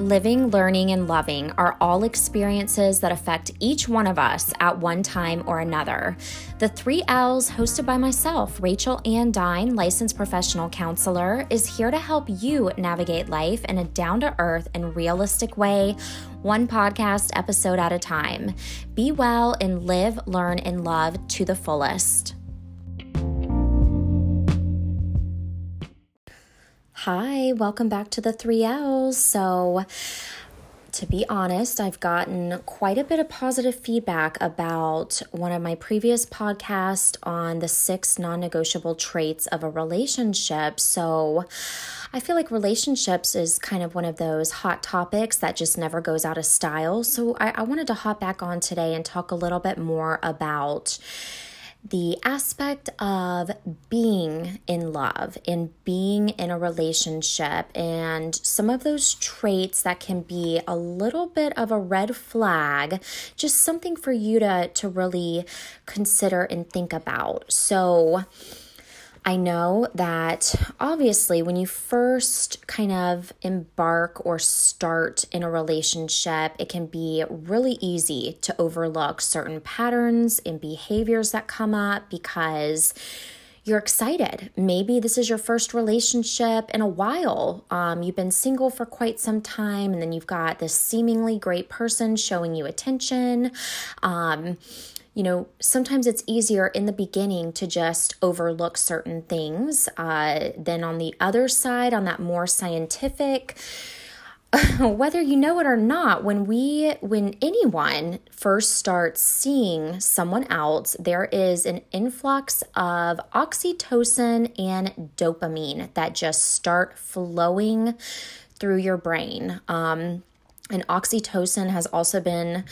Living, learning, and loving are all experiences that affect each one of us at one time or another. The Three L's, hosted by myself, Rachel Ann Dine, licensed professional counselor, is here to help you navigate life in a down to earth and realistic way, one podcast episode at a time. Be well and live, learn, and love to the fullest. Hi, welcome back to the 3Ls. So, to be honest, I've gotten quite a bit of positive feedback about one of my previous podcasts on the six non negotiable traits of a relationship. So, I feel like relationships is kind of one of those hot topics that just never goes out of style. So, I, I wanted to hop back on today and talk a little bit more about the aspect of being in love and being in a relationship and some of those traits that can be a little bit of a red flag just something for you to to really consider and think about. So I know that obviously, when you first kind of embark or start in a relationship, it can be really easy to overlook certain patterns and behaviors that come up because you're excited. Maybe this is your first relationship in a while. Um, you've been single for quite some time, and then you've got this seemingly great person showing you attention. Um, you know, sometimes it's easier in the beginning to just overlook certain things. Uh, then on the other side, on that more scientific, whether you know it or not, when we, when anyone first starts seeing someone else, there is an influx of oxytocin and dopamine that just start flowing through your brain. Um, and oxytocin has also been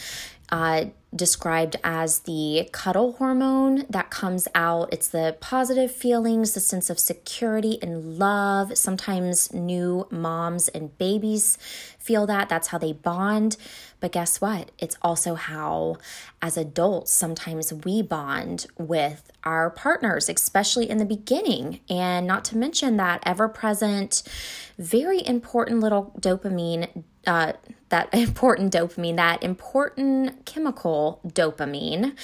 uh, described as the cuddle hormone that comes out. It's the positive feelings, the sense of security and love. Sometimes new moms and babies feel that. That's how they bond. But guess what? It's also how, as adults, sometimes we bond with our partners, especially in the beginning. And not to mention that ever present, very important little dopamine. Uh, that important dopamine, that important chemical dopamine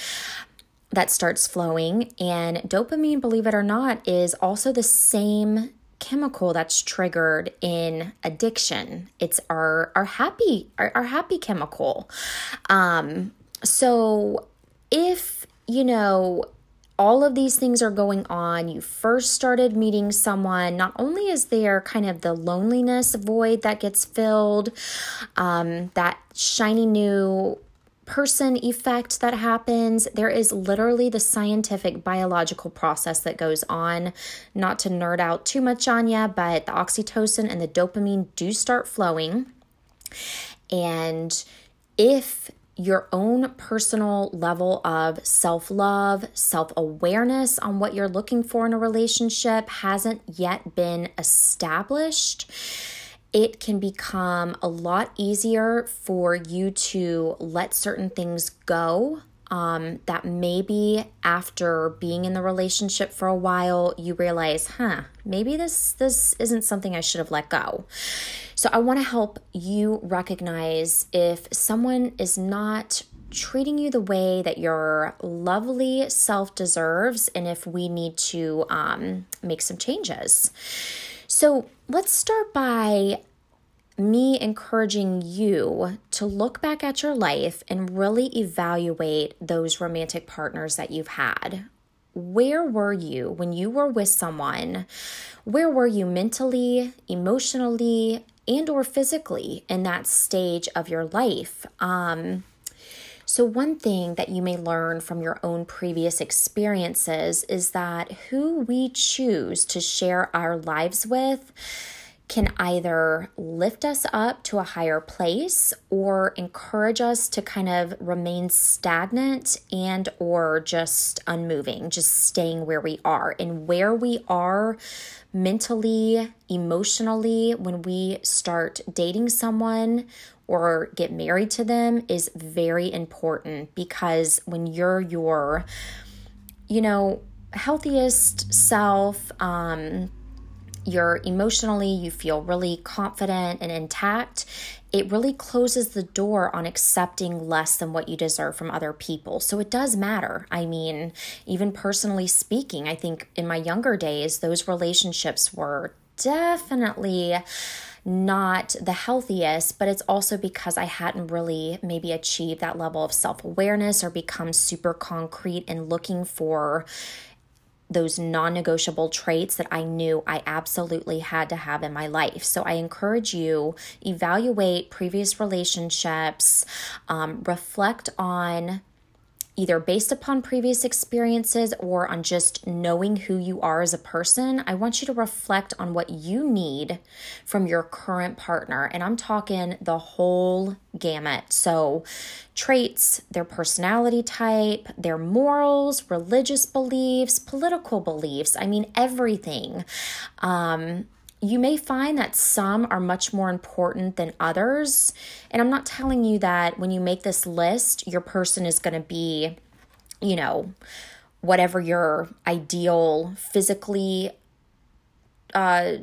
that starts flowing. And dopamine, believe it or not, is also the same chemical that's triggered in addiction. It's our our happy our, our happy chemical. Um so if you know all of these things are going on. You first started meeting someone. Not only is there kind of the loneliness void that gets filled, um, that shiny new person effect that happens. There is literally the scientific biological process that goes on. Not to nerd out too much on you, but the oxytocin and the dopamine do start flowing. And if your own personal level of self love, self awareness on what you're looking for in a relationship hasn't yet been established, it can become a lot easier for you to let certain things go um, that maybe after being in the relationship for a while you realize huh maybe this this isn't something i should have let go. So i want to help you recognize if someone is not treating you the way that your lovely self deserves and if we need to um, make some changes. So let's start by me encouraging you to look back at your life and really evaluate those romantic partners that you've had. Where were you when you were with someone? Where were you mentally, emotionally, and or physically in that stage of your life? Um, so, one thing that you may learn from your own previous experiences is that who we choose to share our lives with can either lift us up to a higher place or encourage us to kind of remain stagnant and or just unmoving just staying where we are. And where we are mentally emotionally when we start dating someone or get married to them is very important because when you're your you know healthiest self um you're emotionally, you feel really confident and intact. it really closes the door on accepting less than what you deserve from other people. So it does matter. I mean, even personally speaking, I think in my younger days, those relationships were definitely not the healthiest, but it's also because I hadn't really maybe achieved that level of self awareness or become super concrete in looking for those non negotiable traits that I knew I absolutely had to have in my life. So I encourage you evaluate previous relationships, um, reflect on either based upon previous experiences or on just knowing who you are as a person, I want you to reflect on what you need from your current partner. And I'm talking the whole gamut. So, traits, their personality type, their morals, religious beliefs, political beliefs. I mean, everything. Um, you may find that some are much more important than others. And I'm not telling you that when you make this list, your person is going to be, you know, whatever your ideal physically uh,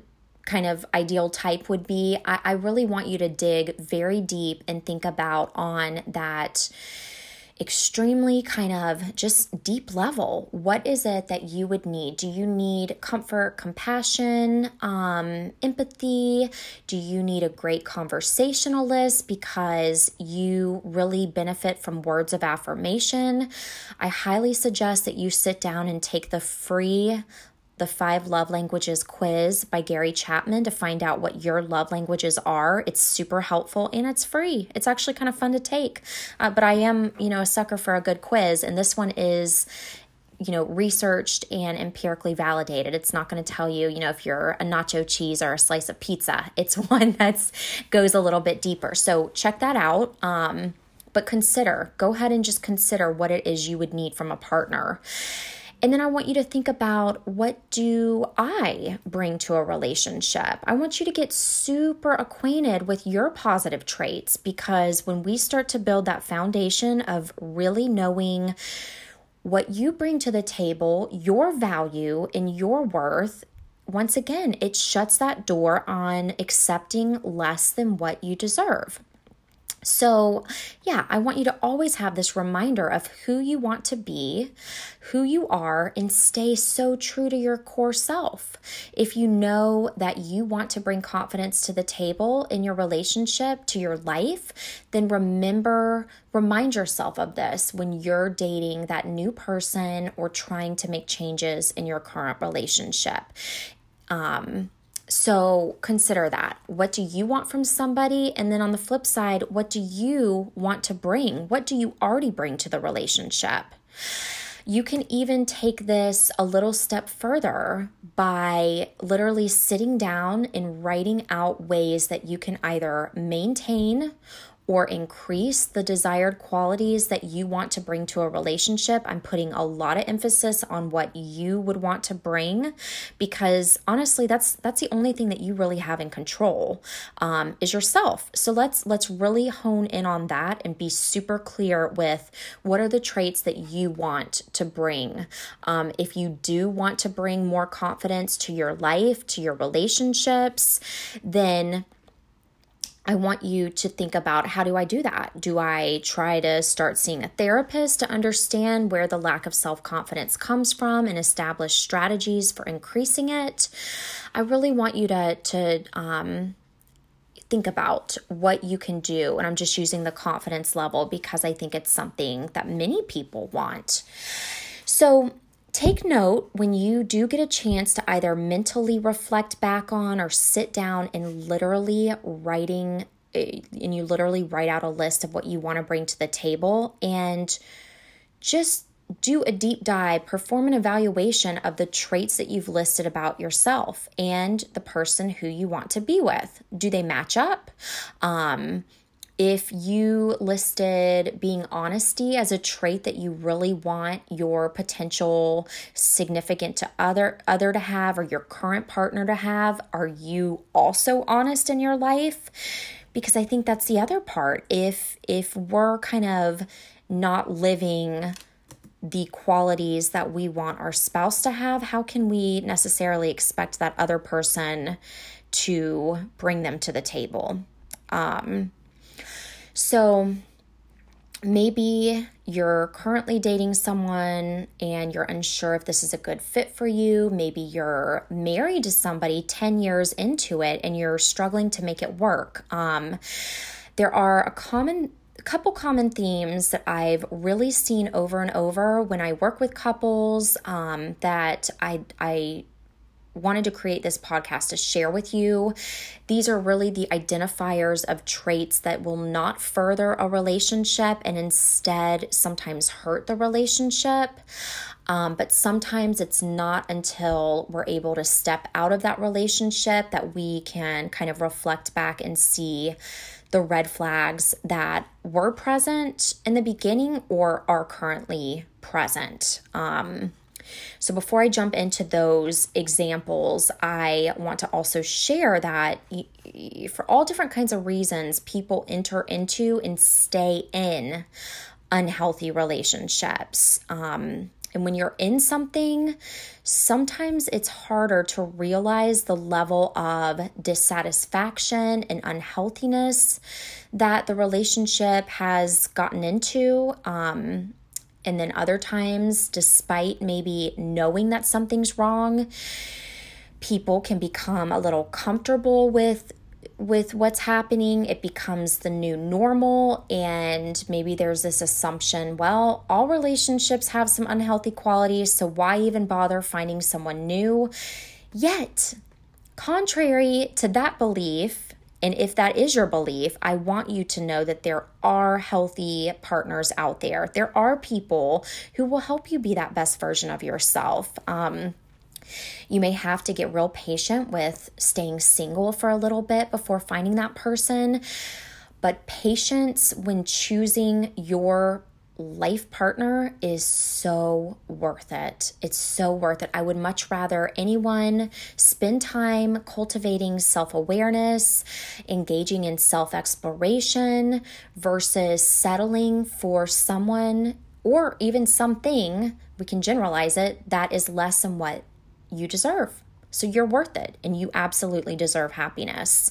kind of ideal type would be. I, I really want you to dig very deep and think about on that extremely kind of just deep level. What is it that you would need? Do you need comfort, compassion, um, empathy? Do you need a great conversationalist because you really benefit from words of affirmation? I highly suggest that you sit down and take the free the Five Love Languages quiz by Gary Chapman to find out what your love languages are. It's super helpful and it's free. It's actually kind of fun to take. Uh, but I am, you know, a sucker for a good quiz, and this one is you know researched and empirically validated it's not going to tell you you know if you're a nacho cheese or a slice of pizza it's one that's goes a little bit deeper so check that out um, but consider go ahead and just consider what it is you would need from a partner and then I want you to think about what do I bring to a relationship? I want you to get super acquainted with your positive traits because when we start to build that foundation of really knowing what you bring to the table, your value and your worth, once again, it shuts that door on accepting less than what you deserve. So, yeah, I want you to always have this reminder of who you want to be, who you are, and stay so true to your core self. If you know that you want to bring confidence to the table in your relationship, to your life, then remember, remind yourself of this when you're dating that new person or trying to make changes in your current relationship. Um, so consider that. What do you want from somebody? And then on the flip side, what do you want to bring? What do you already bring to the relationship? You can even take this a little step further by literally sitting down and writing out ways that you can either maintain or increase the desired qualities that you want to bring to a relationship. I'm putting a lot of emphasis on what you would want to bring because honestly, that's that's the only thing that you really have in control um, is yourself. So let's let's really hone in on that and be super clear with what are the traits that you want to bring. Um, if you do want to bring more confidence to your life, to your relationships, then I want you to think about how do I do that? Do I try to start seeing a therapist to understand where the lack of self confidence comes from and establish strategies for increasing it? I really want you to, to, um, think about what you can do. And I'm just using the confidence level because I think it's something that many people want. So, Take note when you do get a chance to either mentally reflect back on or sit down and literally writing, eh, and you literally write out a list of what you want to bring to the table and just do a deep dive, perform an evaluation of the traits that you've listed about yourself and the person who you want to be with. Do they match up? Um, if you listed being honesty as a trait that you really want your potential significant to other other to have or your current partner to have, are you also honest in your life? Because I think that's the other part. If if we're kind of not living the qualities that we want our spouse to have, how can we necessarily expect that other person to bring them to the table? Um, so maybe you're currently dating someone and you're unsure if this is a good fit for you. Maybe you're married to somebody 10 years into it and you're struggling to make it work. Um, there are a common a couple common themes that I've really seen over and over when I work with couples um, that I I wanted to create this podcast to share with you. These are really the identifiers of traits that will not further a relationship and instead sometimes hurt the relationship. Um, but sometimes it's not until we're able to step out of that relationship that we can kind of reflect back and see the red flags that were present in the beginning or are currently present. Um, so, before I jump into those examples, I want to also share that for all different kinds of reasons, people enter into and stay in unhealthy relationships. Um, and when you're in something, sometimes it's harder to realize the level of dissatisfaction and unhealthiness that the relationship has gotten into. Um, and then other times, despite maybe knowing that something's wrong, people can become a little comfortable with with what's happening. It becomes the new normal. And maybe there's this assumption well all relationships have some unhealthy qualities so why even bother finding someone new? Yet contrary to that belief and if that is your belief, I want you to know that there are healthy partners out there. There are people who will help you be that best version of yourself. Um, you may have to get real patient with staying single for a little bit before finding that person. But patience when choosing your life partner is so worth it. It's so worth it. I would much rather anyone spend time cultivating self awareness, engaging in self exploration, versus settling for someone or even something, we can generalize it, that is less than what you deserve. So you're worth it and you absolutely deserve happiness.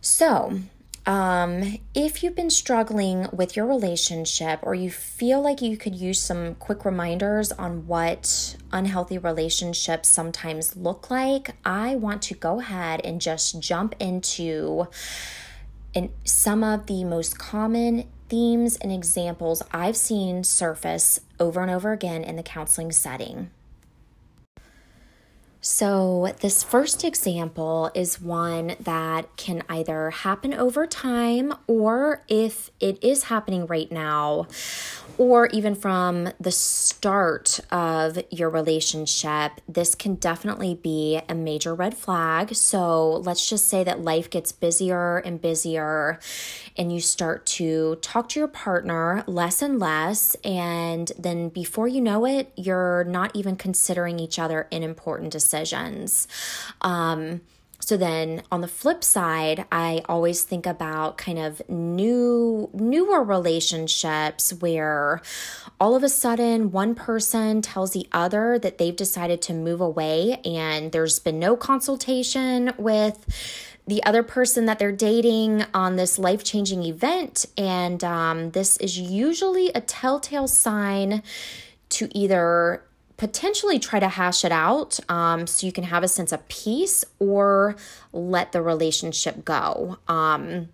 So, um, if you've been struggling with your relationship or you feel like you could use some quick reminders on what unhealthy relationships sometimes look like, I want to go ahead and just jump into in some of the most common themes and examples I've seen surface over and over again in the counseling setting. So, this first example is one that can either happen over time, or if it is happening right now, or even from the start of your relationship, this can definitely be a major red flag. So let's just say that life gets busier and busier, and you start to talk to your partner less and less. And then before you know it, you're not even considering each other in important decisions. Um, so then on the flip side, I always think about kind of new newer relationships where all of a sudden one person tells the other that they've decided to move away and there's been no consultation with the other person that they're dating on this life changing event. And um, this is usually a telltale sign to either potentially try to hash it out um, so you can have a sense of peace or let the relationship go. Um,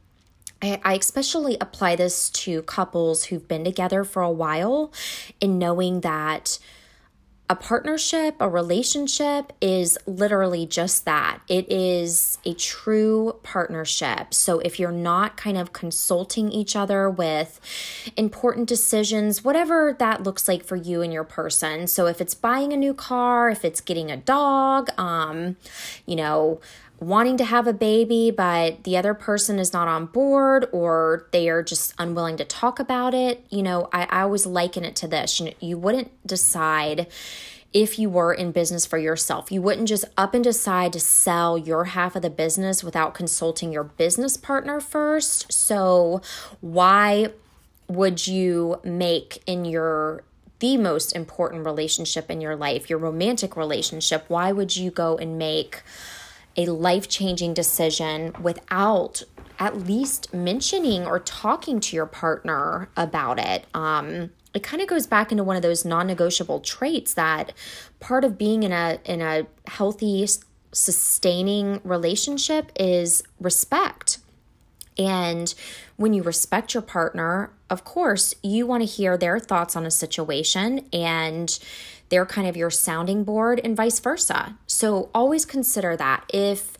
I, I especially apply this to couples who've been together for a while in knowing that a partnership, a relationship is literally just that. It is a true partnership. So if you're not kind of consulting each other with important decisions, whatever that looks like for you and your person. So if it's buying a new car, if it's getting a dog, um, you know, wanting to have a baby, but the other person is not on board or they are just unwilling to talk about it, you know, I, I always liken it to this. You, know, you wouldn't decide if you were in business for yourself. You wouldn't just up and decide to sell your half of the business without consulting your business partner first. So, why would you make in your the most important relationship in your life, your romantic relationship, why would you go and make a life changing decision without at least mentioning or talking to your partner about it. Um, it kind of goes back into one of those non-negotiable traits that part of being in a in a healthy sustaining relationship is respect. And when you respect your partner, of course, you want to hear their thoughts on a situation and they're kind of your sounding board and vice versa. So always consider that. If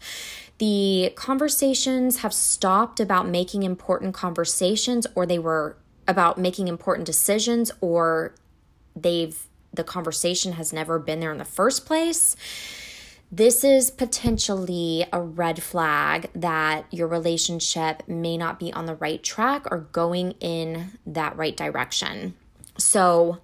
the conversations have stopped about making important conversations or they were about making important decisions or they've the conversation has never been there in the first place this is potentially a red flag that your relationship may not be on the right track or going in that right direction. So,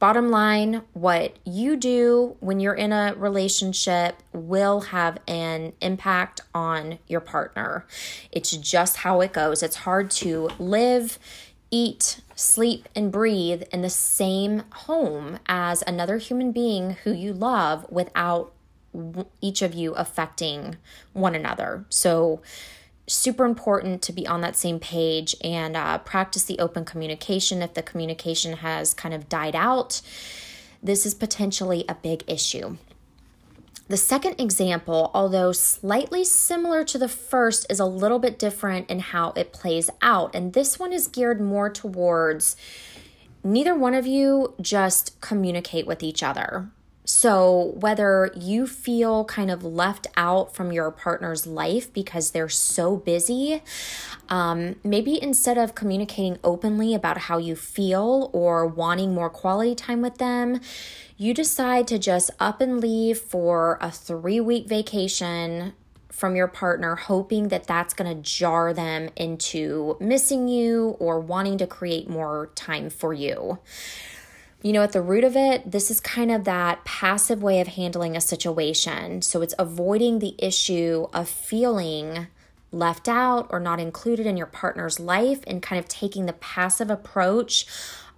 bottom line, what you do when you're in a relationship will have an impact on your partner. It's just how it goes. It's hard to live eat, sleep, and breathe in the same home as another human being who you love without each of you affecting one another. So, super important to be on that same page and uh, practice the open communication if the communication has kind of died out. This is potentially a big issue. The second example, although slightly similar to the first, is a little bit different in how it plays out. And this one is geared more towards neither one of you just communicate with each other. So, whether you feel kind of left out from your partner's life because they're so busy, um, maybe instead of communicating openly about how you feel or wanting more quality time with them, you decide to just up and leave for a three week vacation from your partner, hoping that that's going to jar them into missing you or wanting to create more time for you. You know, at the root of it, this is kind of that passive way of handling a situation. So it's avoiding the issue of feeling left out or not included in your partner's life and kind of taking the passive approach.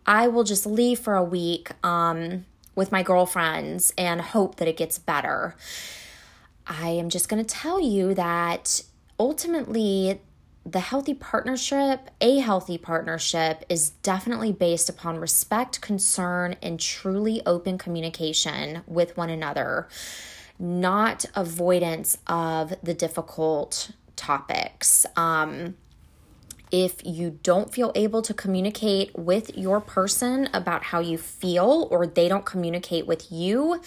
I will just leave for a week. Um, with my girlfriends and hope that it gets better. I am just going to tell you that ultimately, the healthy partnership, a healthy partnership, is definitely based upon respect, concern, and truly open communication with one another, not avoidance of the difficult topics. Um, if you don't feel able to communicate with your person about how you feel or they don't communicate with you,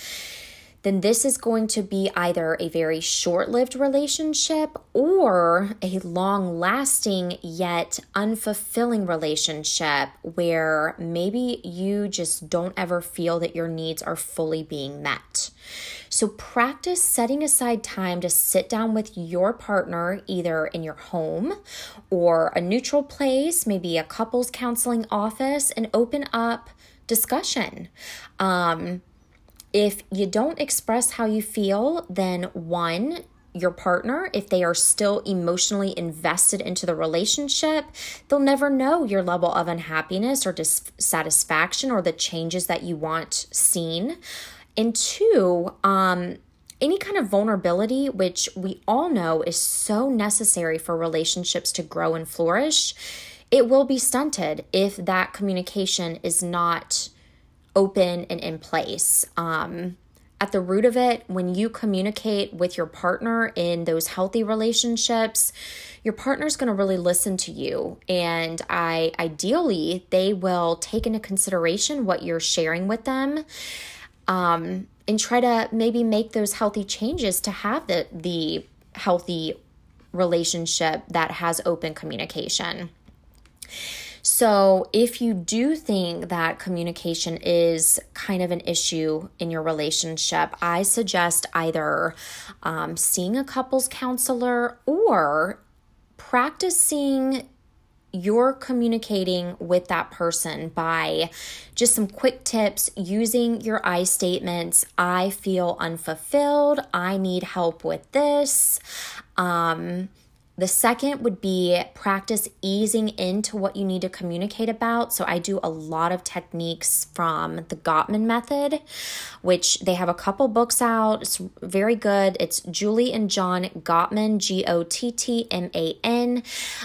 then this is going to be either a very short lived relationship or a long lasting yet unfulfilling relationship where maybe you just don't ever feel that your needs are fully being met. So, practice setting aside time to sit down with your partner either in your home or a neutral place, maybe a couples counseling office, and open up discussion. Um, if you don't express how you feel, then one, your partner, if they are still emotionally invested into the relationship, they'll never know your level of unhappiness or dissatisfaction or the changes that you want seen. And two, um, any kind of vulnerability, which we all know is so necessary for relationships to grow and flourish, it will be stunted if that communication is not open and in place. Um, at the root of it, when you communicate with your partner in those healthy relationships, your partner's going to really listen to you. And I ideally, they will take into consideration what you're sharing with them. Um, and try to maybe make those healthy changes to have the the healthy relationship that has open communication. So, if you do think that communication is kind of an issue in your relationship, I suggest either um, seeing a couples counselor or practicing you're communicating with that person by just some quick tips using your I statements. I feel unfulfilled. I need help with this. Um, the second would be practice easing into what you need to communicate about. So I do a lot of techniques from the Gottman method, which they have a couple books out. It's very good. It's Julie and John Gottman, G O T T M A N.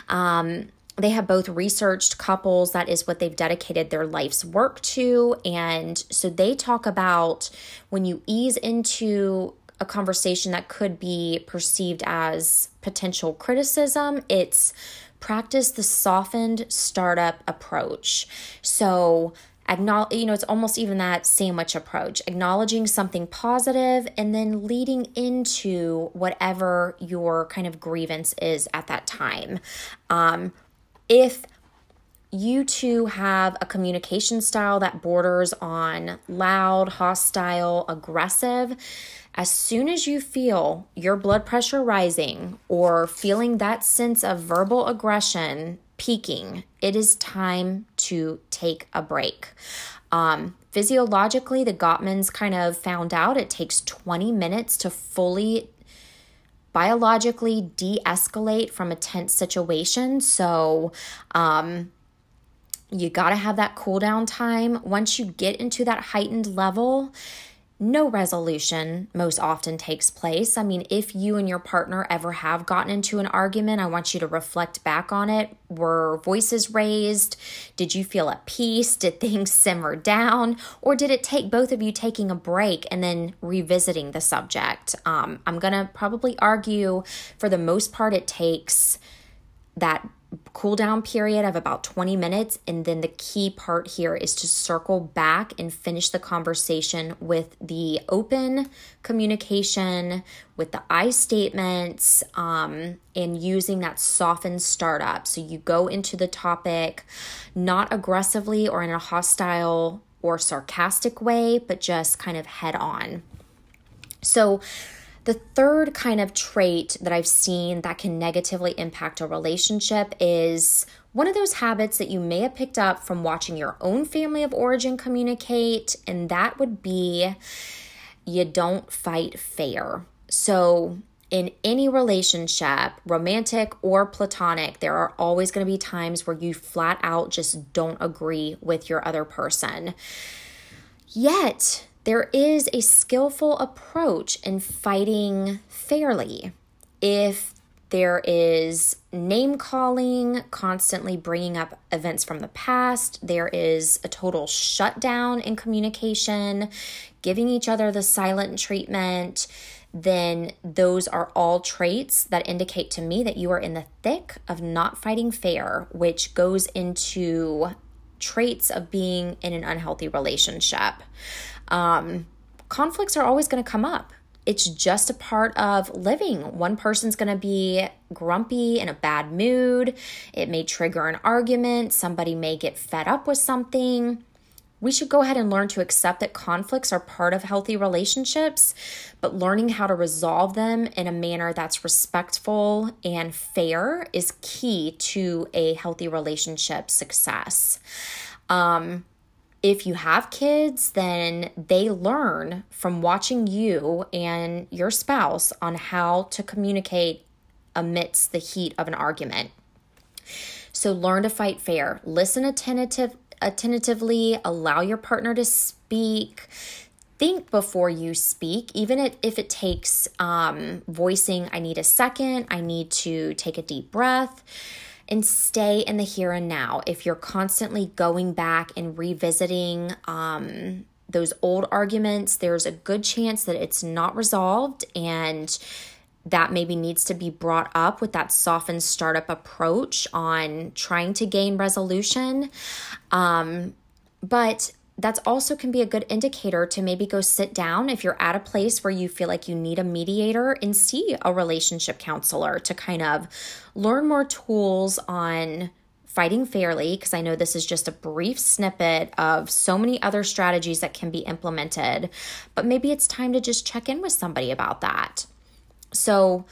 Um, they have both researched couples that is what they've dedicated their life's work to and so they talk about when you ease into a conversation that could be perceived as potential criticism. It's practice the softened startup approach. So, acknowledge, you know, it's almost even that sandwich approach, acknowledging something positive and then leading into whatever your kind of grievance is at that time. Um, if you two have a communication style that borders on loud, hostile, aggressive, as soon as you feel your blood pressure rising or feeling that sense of verbal aggression peaking, it is time to take a break. Um, physiologically, the Gottmans kind of found out it takes 20 minutes to fully biologically de escalate from a tense situation. So, um, you got to have that cool down time. Once you get into that heightened level, no resolution most often takes place. I mean, if you and your partner ever have gotten into an argument, I want you to reflect back on it. Were voices raised? Did you feel at peace? Did things simmer down? Or did it take both of you taking a break and then revisiting the subject? Um, I'm going to probably argue for the most part, it takes that cool down period of about 20 minutes. And then the key part here is to circle back and finish the conversation with the open communication, with the I statements, um, and using that softened startup. So you go into the topic not aggressively or in a hostile or sarcastic way, but just kind of head on. So, the third kind of trait that I've seen that can negatively impact a relationship is one of those habits that you may have picked up from watching your own family of origin communicate, and that would be you don't fight fair. So, in any relationship, romantic or platonic, there are always going to be times where you flat out just don't agree with your other person. Yet, there is a skillful approach in fighting fairly. If there is name calling, constantly bringing up events from the past. There is a total shutdown in communication, giving each other the silent treatment. Then those are all traits that indicate to me that you are in the thick of not fighting fair, which goes into traits of being in an unhealthy relationship. Um, conflicts are always going to come up. It's just a part of living. One person's going to be grumpy in a bad mood. It may trigger an argument. Somebody may get fed up with something. We should go ahead and learn to accept that conflicts are part of healthy relationships, but learning how to resolve them in a manner that's respectful and fair is key to a healthy relationship success. Um, if you have kids, then they learn from watching you and your spouse on how to communicate amidst the heat of an argument. So learn to fight fair. Listen attentive, attentively, allow your partner to speak. Think before you speak, even if it takes um, voicing, I need a second, I need to take a deep breath and stay in the here and now. If you're constantly going back and revisiting um, those old arguments, there's a good chance that it's not resolved and that maybe needs to be brought up with that softened startup approach on trying to gain resolution. Um, but that's also can be a good indicator to maybe go sit down if you're at a place where you feel like you need a mediator and see a relationship counselor to kind of learn more tools on fighting fairly because I know this is just a brief snippet of so many other strategies that can be implemented, but maybe it's time to just check in with somebody about that. So,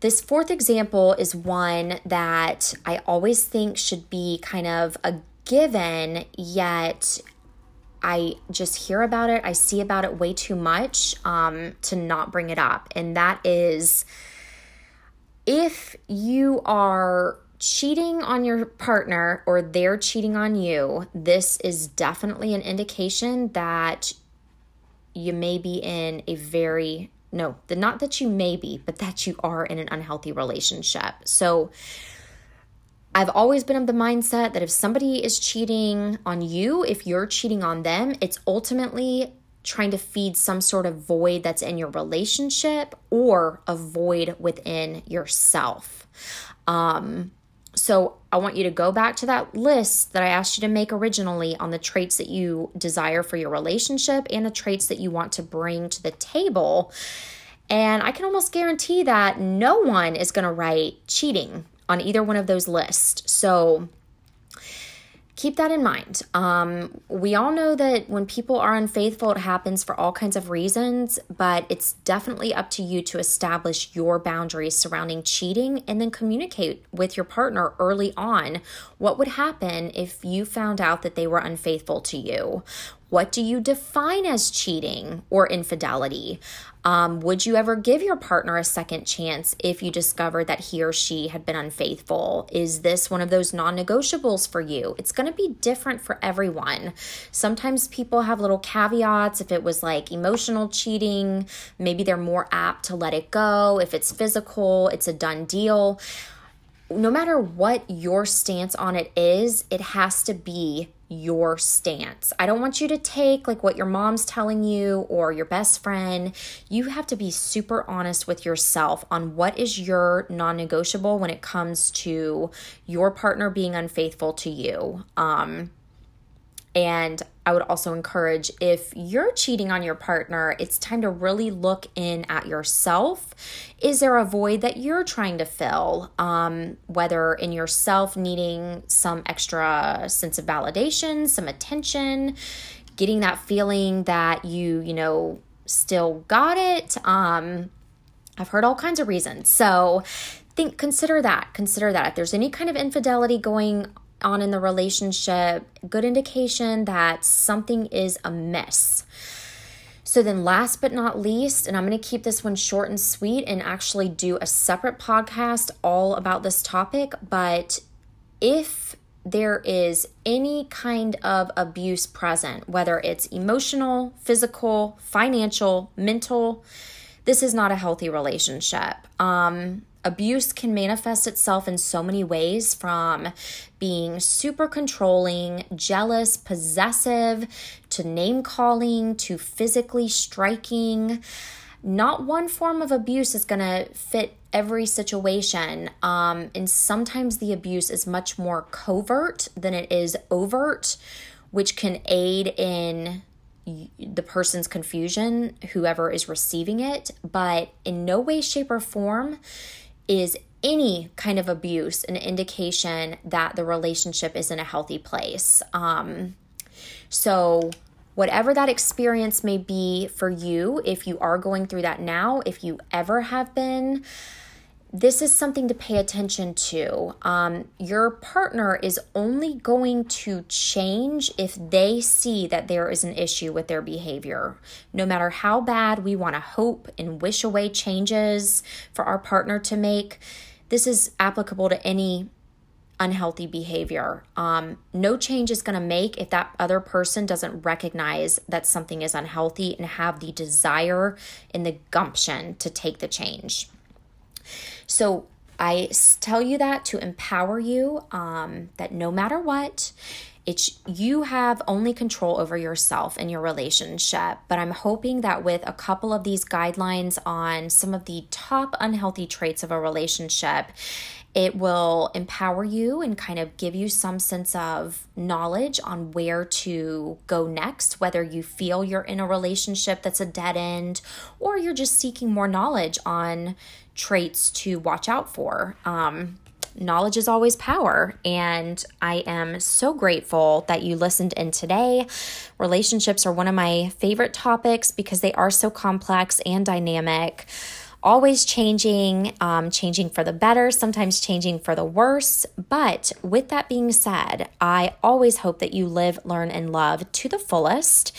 this fourth example is one that I always think should be kind of a given, yet I just hear about it, I see about it way too much um, to not bring it up. And that is if you are cheating on your partner or they're cheating on you, this is definitely an indication that you may be in a very no, not that you may be, but that you are in an unhealthy relationship. So I've always been of the mindset that if somebody is cheating on you, if you're cheating on them, it's ultimately trying to feed some sort of void that's in your relationship or a void within yourself. Um, so I want you to go back to that list that I asked you to make originally on the traits that you desire for your relationship and the traits that you want to bring to the table. And I can almost guarantee that no one is going to write cheating on either one of those lists. So keep that in mind. Um, we all know that when people are unfaithful, it happens for all kinds of reasons, but it's definitely up to you to establish your boundaries surrounding cheating and then communicate with your partner early on what would happen if you found out that they were unfaithful to you. What do you define as cheating or infidelity? Um, would you ever give your partner a second chance if you discovered that he or she had been unfaithful? Is this one of those non negotiables for you? It's going to be different for everyone. Sometimes people have little caveats. If it was like emotional cheating, maybe they're more apt to let it go. If it's physical, it's a done deal. No matter what your stance on it is, it has to be your stance. I don't want you to take like what your mom's telling you or your best friend. You have to be super honest with yourself on what is your non negotiable when it comes to your partner being unfaithful to you. Um, and I would also encourage if you're cheating on your partner, it's time to really look in at yourself. Is there a void that you're trying to fill? Um, whether in yourself needing some extra sense of validation, some attention, getting that feeling that you, you know, still got it. Um, I've heard all kinds of reasons. So think consider that. Consider that. If there's any kind of infidelity going on in the relationship, good indication that something is amiss. So, then last but not least, and I'm going to keep this one short and sweet and actually do a separate podcast all about this topic. But if there is any kind of abuse present, whether it's emotional, physical, financial, mental, this is not a healthy relationship. Um, Abuse can manifest itself in so many ways from being super controlling, jealous, possessive, to name calling, to physically striking. Not one form of abuse is going to fit every situation. Um, and sometimes the abuse is much more covert than it is overt, which can aid in the person's confusion, whoever is receiving it, but in no way, shape, or form is any kind of abuse an indication that the relationship is in a healthy place. Um, so, whatever that experience may be for you, if you are going through that now, if you ever have been, this is something to pay attention to. Um, your partner is only going to change if they see that there is an issue with their behavior. No matter how bad we want to hope and wish away changes for our partner to make, this is applicable to any unhealthy behavior. Um, no change is going to make if that other person doesn't recognize that something is unhealthy and have the desire and the gumption to take the change. So I tell you that to empower you um, that no matter what, it's you have only control over yourself and your relationship. But i'm hoping that with a couple of these guidelines on some of the top unhealthy traits of a relationship it will empower you and kind of give you some sense of knowledge on where to go next, whether you feel you're in a relationship that's a dead end or you're just seeking more knowledge on traits to watch out for. Um, knowledge is always power. And I am so grateful that you listened in today. Relationships are one of my favorite topics because they are so complex and dynamic. Always changing, um, changing for the better, sometimes changing for the worse. But with that being said, I always hope that you live, learn, and love to the fullest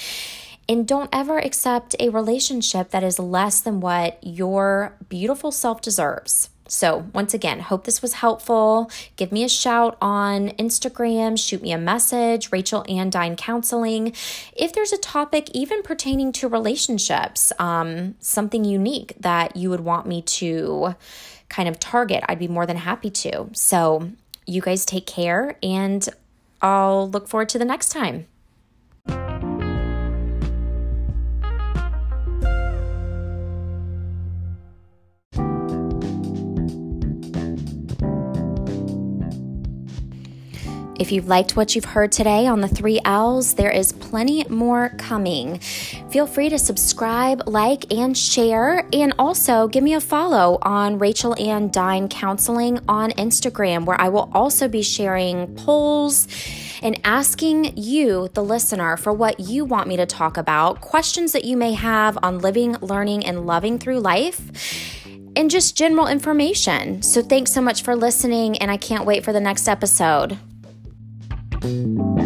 and don't ever accept a relationship that is less than what your beautiful self deserves. So, once again, hope this was helpful. Give me a shout on Instagram, shoot me a message, Rachel Ann Dine Counseling. If there's a topic even pertaining to relationships, um, something unique that you would want me to kind of target, I'd be more than happy to. So, you guys take care, and I'll look forward to the next time. If you've liked what you've heard today on the three L's, there is plenty more coming. Feel free to subscribe, like, and share. And also give me a follow on Rachel Ann Dine Counseling on Instagram, where I will also be sharing polls and asking you, the listener, for what you want me to talk about, questions that you may have on living, learning, and loving through life and just general information. So, thanks so much for listening, and I can't wait for the next episode. Thank you.